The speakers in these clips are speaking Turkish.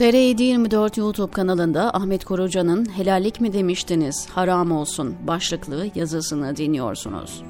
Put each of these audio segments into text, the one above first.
TR724 YouTube kanalında Ahmet Koruca'nın Helallik mi demiştiniz, haram olsun başlıklı yazısını dinliyorsunuz.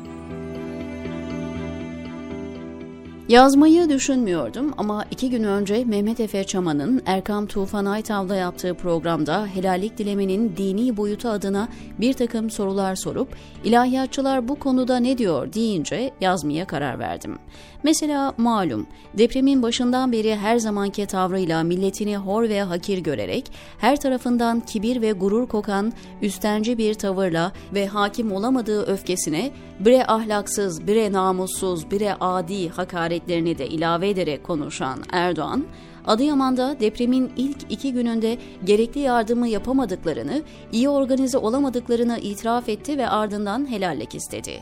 Yazmayı düşünmüyordum ama iki gün önce Mehmet Efe Çaman'ın Erkam Tufan Aytav'da yaptığı programda helallik dilemenin dini boyutu adına bir takım sorular sorup ilahiyatçılar bu konuda ne diyor deyince yazmaya karar verdim. Mesela malum depremin başından beri her zamanki tavrıyla milletini hor ve hakir görerek her tarafından kibir ve gurur kokan üstenci bir tavırla ve hakim olamadığı öfkesine bire ahlaksız, bire namussuz, bire adi hakaretlerini de ilave ederek konuşan Erdoğan, Adıyaman'da depremin ilk iki gününde gerekli yardımı yapamadıklarını, iyi organize olamadıklarını itiraf etti ve ardından helallik istedi.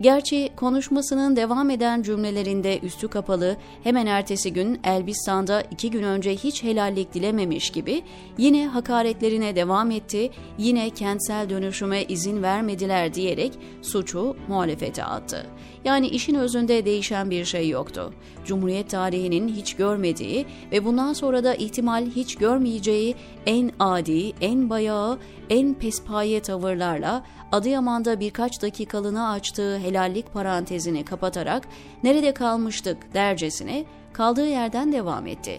Gerçi konuşmasının devam eden cümlelerinde üstü kapalı hemen ertesi gün Elbistan'da iki gün önce hiç helallik dilememiş gibi yine hakaretlerine devam etti, yine kentsel dönüşüme izin vermediler diyerek suçu muhalefete attı. Yani işin özünde değişen bir şey yoktu. Cumhuriyet tarihinin hiç görmediği ve bundan sonra da ihtimal hiç görmeyeceği en adi, en bayağı, en pespaye tavırlarla Adıyaman'da birkaç dakikalığına açtığı helallik parantezini kapatarak nerede kalmıştık dercesine kaldığı yerden devam etti.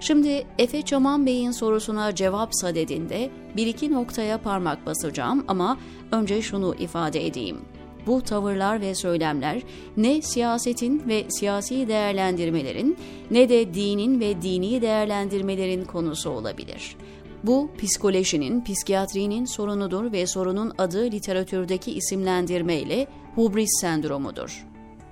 Şimdi Efe Çaman Bey'in sorusuna cevap sadedinde bir iki noktaya parmak basacağım ama önce şunu ifade edeyim. Bu tavırlar ve söylemler ne siyasetin ve siyasi değerlendirmelerin ne de dinin ve dini değerlendirmelerin konusu olabilir. Bu psikolojinin, psikiyatrinin sorunudur ve sorunun adı literatürdeki isimlendirmeyle hubris sendromudur.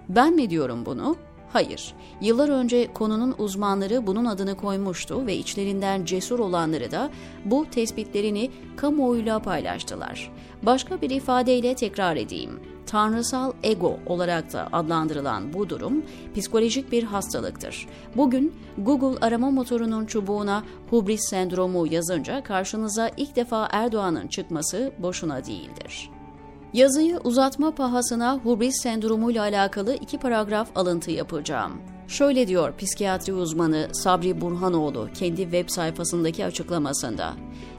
Ben mi diyorum bunu? Hayır. Yıllar önce konunun uzmanları bunun adını koymuştu ve içlerinden cesur olanları da bu tespitlerini kamuoyuyla paylaştılar. Başka bir ifadeyle tekrar edeyim tanrısal ego olarak da adlandırılan bu durum psikolojik bir hastalıktır. Bugün Google arama motorunun çubuğuna hubris sendromu yazınca karşınıza ilk defa Erdoğan'ın çıkması boşuna değildir. Yazıyı uzatma pahasına hubris sendromuyla alakalı iki paragraf alıntı yapacağım. Şöyle diyor psikiyatri uzmanı Sabri Burhanoğlu kendi web sayfasındaki açıklamasında.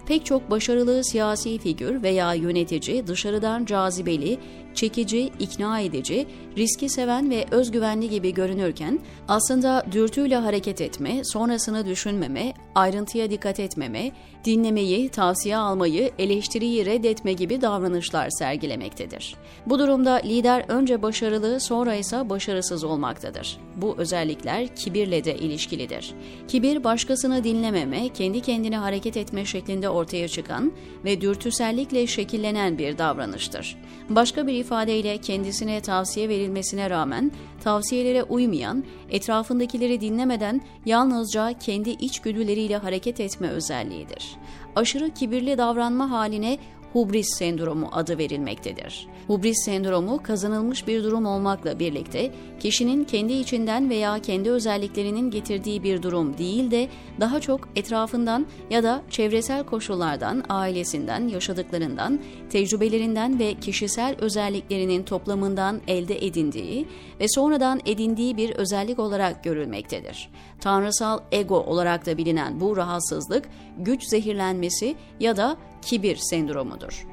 Pek çok başarılı siyasi figür veya yönetici dışarıdan cazibeli, çekici, ikna edici, riski seven ve özgüvenli gibi görünürken aslında dürtüyle hareket etme, sonrasını düşünmeme, ayrıntıya dikkat etmeme, dinlemeyi, tavsiye almayı, eleştiriyi reddetme gibi davranışlar sergilemektedir. Bu durumda lider önce başarılı, sonra ise başarısız olmaktadır. Bu özellikler kibirle de ilişkilidir. Kibir başkasını dinlememe, kendi kendine hareket etme şeklinde ortaya çıkan ve dürtüsellikle şekillenen bir davranıştır. Başka bir ifadeyle kendisine tavsiye verilmesine rağmen tavsiyelere uymayan, etrafındakileri dinlemeden yalnızca kendi içgüdüleriyle hareket etme özelliğidir. Aşırı kibirli davranma haline hubris sendromu adı verilmektedir. Hubris sendromu kazanılmış bir durum olmakla birlikte kişinin kendi içinden veya kendi özelliklerinin getirdiği bir durum değil de daha çok etrafından ya da çevresel koşullardan, ailesinden, yaşadıklarından, tecrübelerinden ve kişisel özelliklerinin toplamından elde edindiği ve sonradan edindiği bir özellik olarak görülmektedir. Tanrısal ego olarak da bilinen bu rahatsızlık güç zehirlenmesi ya da kibir sendromudur.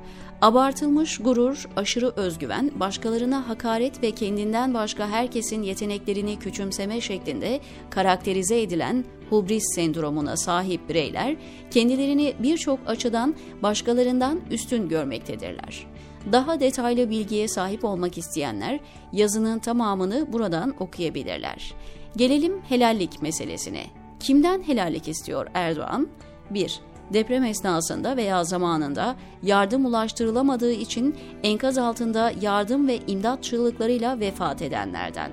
Abartılmış gurur, aşırı özgüven, başkalarına hakaret ve kendinden başka herkesin yeteneklerini küçümseme şeklinde karakterize edilen hubris sendromuna sahip bireyler kendilerini birçok açıdan başkalarından üstün görmektedirler. Daha detaylı bilgiye sahip olmak isteyenler yazının tamamını buradan okuyabilirler. Gelelim helallik meselesine. Kimden helallik istiyor Erdoğan? 1 deprem esnasında veya zamanında yardım ulaştırılamadığı için enkaz altında yardım ve imdat çığlıklarıyla vefat edenlerden.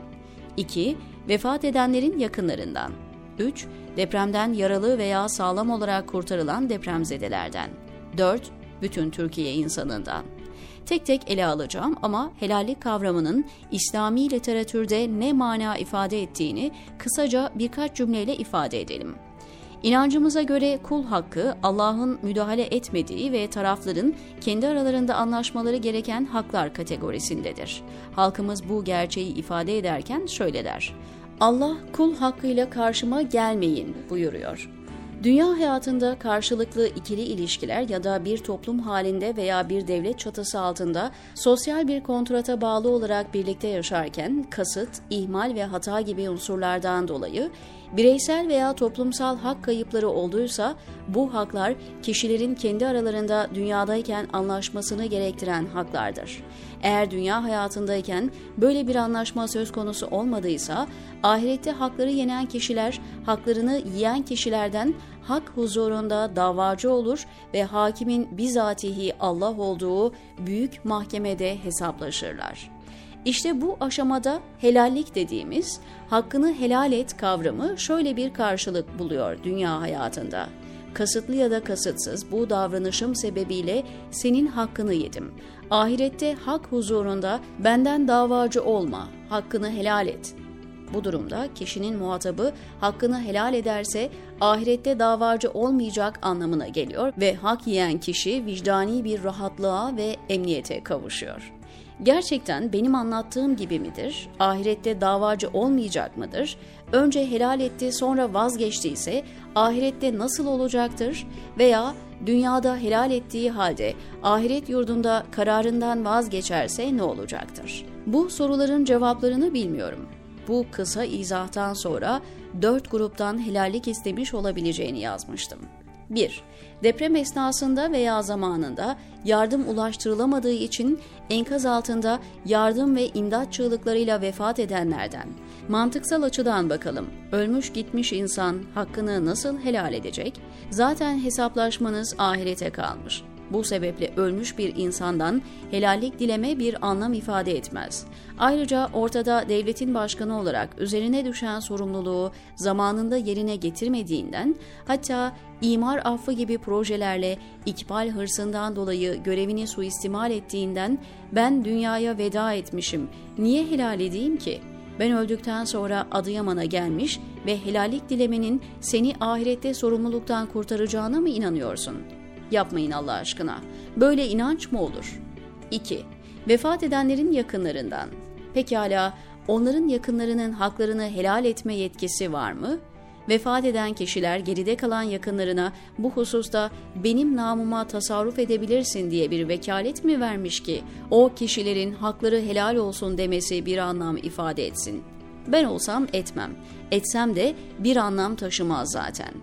2. Vefat edenlerin yakınlarından. 3. Depremden yaralı veya sağlam olarak kurtarılan depremzedelerden. 4. Bütün Türkiye insanından. Tek tek ele alacağım ama helallik kavramının İslami literatürde ne mana ifade ettiğini kısaca birkaç cümleyle ifade edelim. İnancımıza göre kul hakkı Allah'ın müdahale etmediği ve tarafların kendi aralarında anlaşmaları gereken haklar kategorisindedir. Halkımız bu gerçeği ifade ederken şöyle der. Allah kul hakkıyla karşıma gelmeyin buyuruyor. Dünya hayatında karşılıklı ikili ilişkiler ya da bir toplum halinde veya bir devlet çatısı altında sosyal bir kontrata bağlı olarak birlikte yaşarken kasıt, ihmal ve hata gibi unsurlardan dolayı bireysel veya toplumsal hak kayıpları olduysa bu haklar kişilerin kendi aralarında dünyadayken anlaşmasını gerektiren haklardır. Eğer dünya hayatındayken böyle bir anlaşma söz konusu olmadıysa ahirette hakları yenen kişiler haklarını yiyen kişilerden hak huzurunda davacı olur ve hakimin bizatihi Allah olduğu büyük mahkemede hesaplaşırlar. İşte bu aşamada helallik dediğimiz hakkını helal et kavramı şöyle bir karşılık buluyor dünya hayatında. Kasıtlı ya da kasıtsız bu davranışım sebebiyle senin hakkını yedim. Ahirette hak huzurunda benden davacı olma, hakkını helal et bu durumda kişinin muhatabı hakkını helal ederse ahirette davacı olmayacak anlamına geliyor ve hak yiyen kişi vicdani bir rahatlığa ve emniyete kavuşuyor. Gerçekten benim anlattığım gibi midir? Ahirette davacı olmayacak mıdır? Önce helal etti sonra vazgeçtiyse ahirette nasıl olacaktır? Veya dünyada helal ettiği halde ahiret yurdunda kararından vazgeçerse ne olacaktır? Bu soruların cevaplarını bilmiyorum. Bu kısa izahtan sonra dört gruptan helallik istemiş olabileceğini yazmıştım. 1. Deprem esnasında veya zamanında yardım ulaştırılamadığı için enkaz altında yardım ve imdat çığlıklarıyla vefat edenlerden. Mantıksal açıdan bakalım. Ölmüş gitmiş insan hakkını nasıl helal edecek? Zaten hesaplaşmanız ahirete kalmış. Bu sebeple ölmüş bir insandan helallik dileme bir anlam ifade etmez. Ayrıca ortada devletin başkanı olarak üzerine düşen sorumluluğu zamanında yerine getirmediğinden hatta imar affı gibi projelerle ikbal hırsından dolayı görevini suistimal ettiğinden ben dünyaya veda etmişim, niye helal edeyim ki?'' Ben öldükten sonra Adıyaman'a gelmiş ve helallik dilemenin seni ahirette sorumluluktan kurtaracağına mı inanıyorsun? Yapmayın Allah aşkına. Böyle inanç mı olur? 2. Vefat edenlerin yakınlarından. Pekala onların yakınlarının haklarını helal etme yetkisi var mı? Vefat eden kişiler geride kalan yakınlarına bu hususta benim namıma tasarruf edebilirsin diye bir vekalet mi vermiş ki o kişilerin hakları helal olsun demesi bir anlam ifade etsin? Ben olsam etmem. Etsem de bir anlam taşımaz zaten.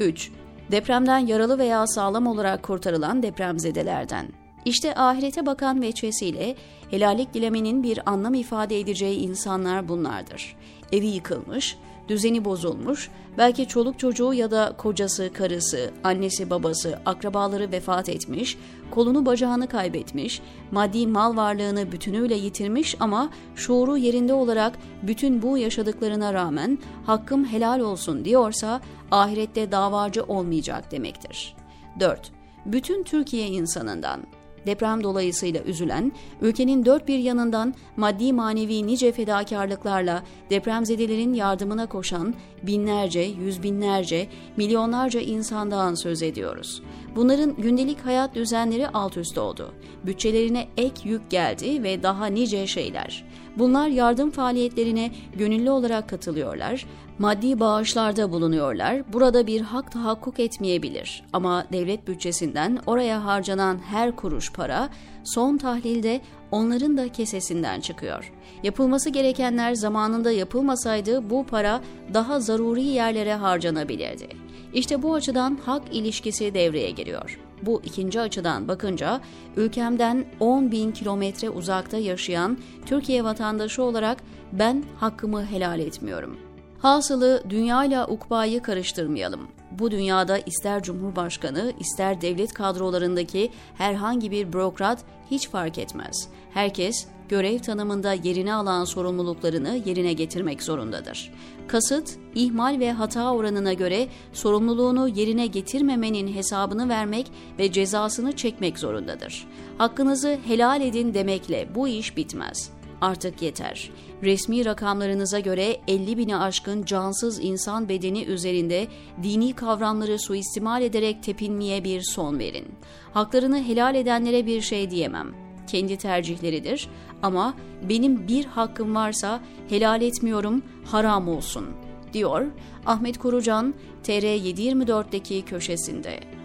3. Depremden yaralı veya sağlam olarak kurtarılan depremzedelerden. İşte ahirete bakan veçesiyle helallik dilemenin bir anlam ifade edeceği insanlar bunlardır. Evi yıkılmış, düzeni bozulmuş, belki çoluk çocuğu ya da kocası, karısı, annesi, babası, akrabaları vefat etmiş, kolunu bacağını kaybetmiş, maddi mal varlığını bütünüyle yitirmiş ama şuuru yerinde olarak bütün bu yaşadıklarına rağmen hakkım helal olsun diyorsa ahirette davacı olmayacak demektir. 4. Bütün Türkiye insanından deprem dolayısıyla üzülen, ülkenin dört bir yanından maddi manevi nice fedakarlıklarla depremzedelerin yardımına koşan binlerce, yüz binlerce, milyonlarca insandan söz ediyoruz. Bunların gündelik hayat düzenleri alt üst oldu. Bütçelerine ek yük geldi ve daha nice şeyler. Bunlar yardım faaliyetlerine gönüllü olarak katılıyorlar, maddi bağışlarda bulunuyorlar. Burada bir hak tahakkuk etmeyebilir ama devlet bütçesinden oraya harcanan her kuruş para son tahlilde onların da kesesinden çıkıyor. Yapılması gerekenler zamanında yapılmasaydı bu para daha zaruri yerlere harcanabilirdi. İşte bu açıdan hak ilişkisi devreye giriyor. Bu ikinci açıdan bakınca ülkemden 10 bin kilometre uzakta yaşayan Türkiye vatandaşı olarak ben hakkımı helal etmiyorum. Hasılı dünyayla ukbayı karıştırmayalım. Bu dünyada ister Cumhurbaşkanı ister devlet kadrolarındaki herhangi bir bürokrat hiç fark etmez. Herkes görev tanımında yerini alan sorumluluklarını yerine getirmek zorundadır. Kasıt, ihmal ve hata oranına göre sorumluluğunu yerine getirmemenin hesabını vermek ve cezasını çekmek zorundadır. Hakkınızı helal edin demekle bu iş bitmez. Artık yeter. Resmi rakamlarınıza göre 50 bini aşkın cansız insan bedeni üzerinde dini kavramları suistimal ederek tepinmeye bir son verin. Haklarını helal edenlere bir şey diyemem. Kendi tercihleridir ama benim bir hakkım varsa helal etmiyorum, haram olsun. diyor Ahmet Kurucan TR724'deki köşesinde.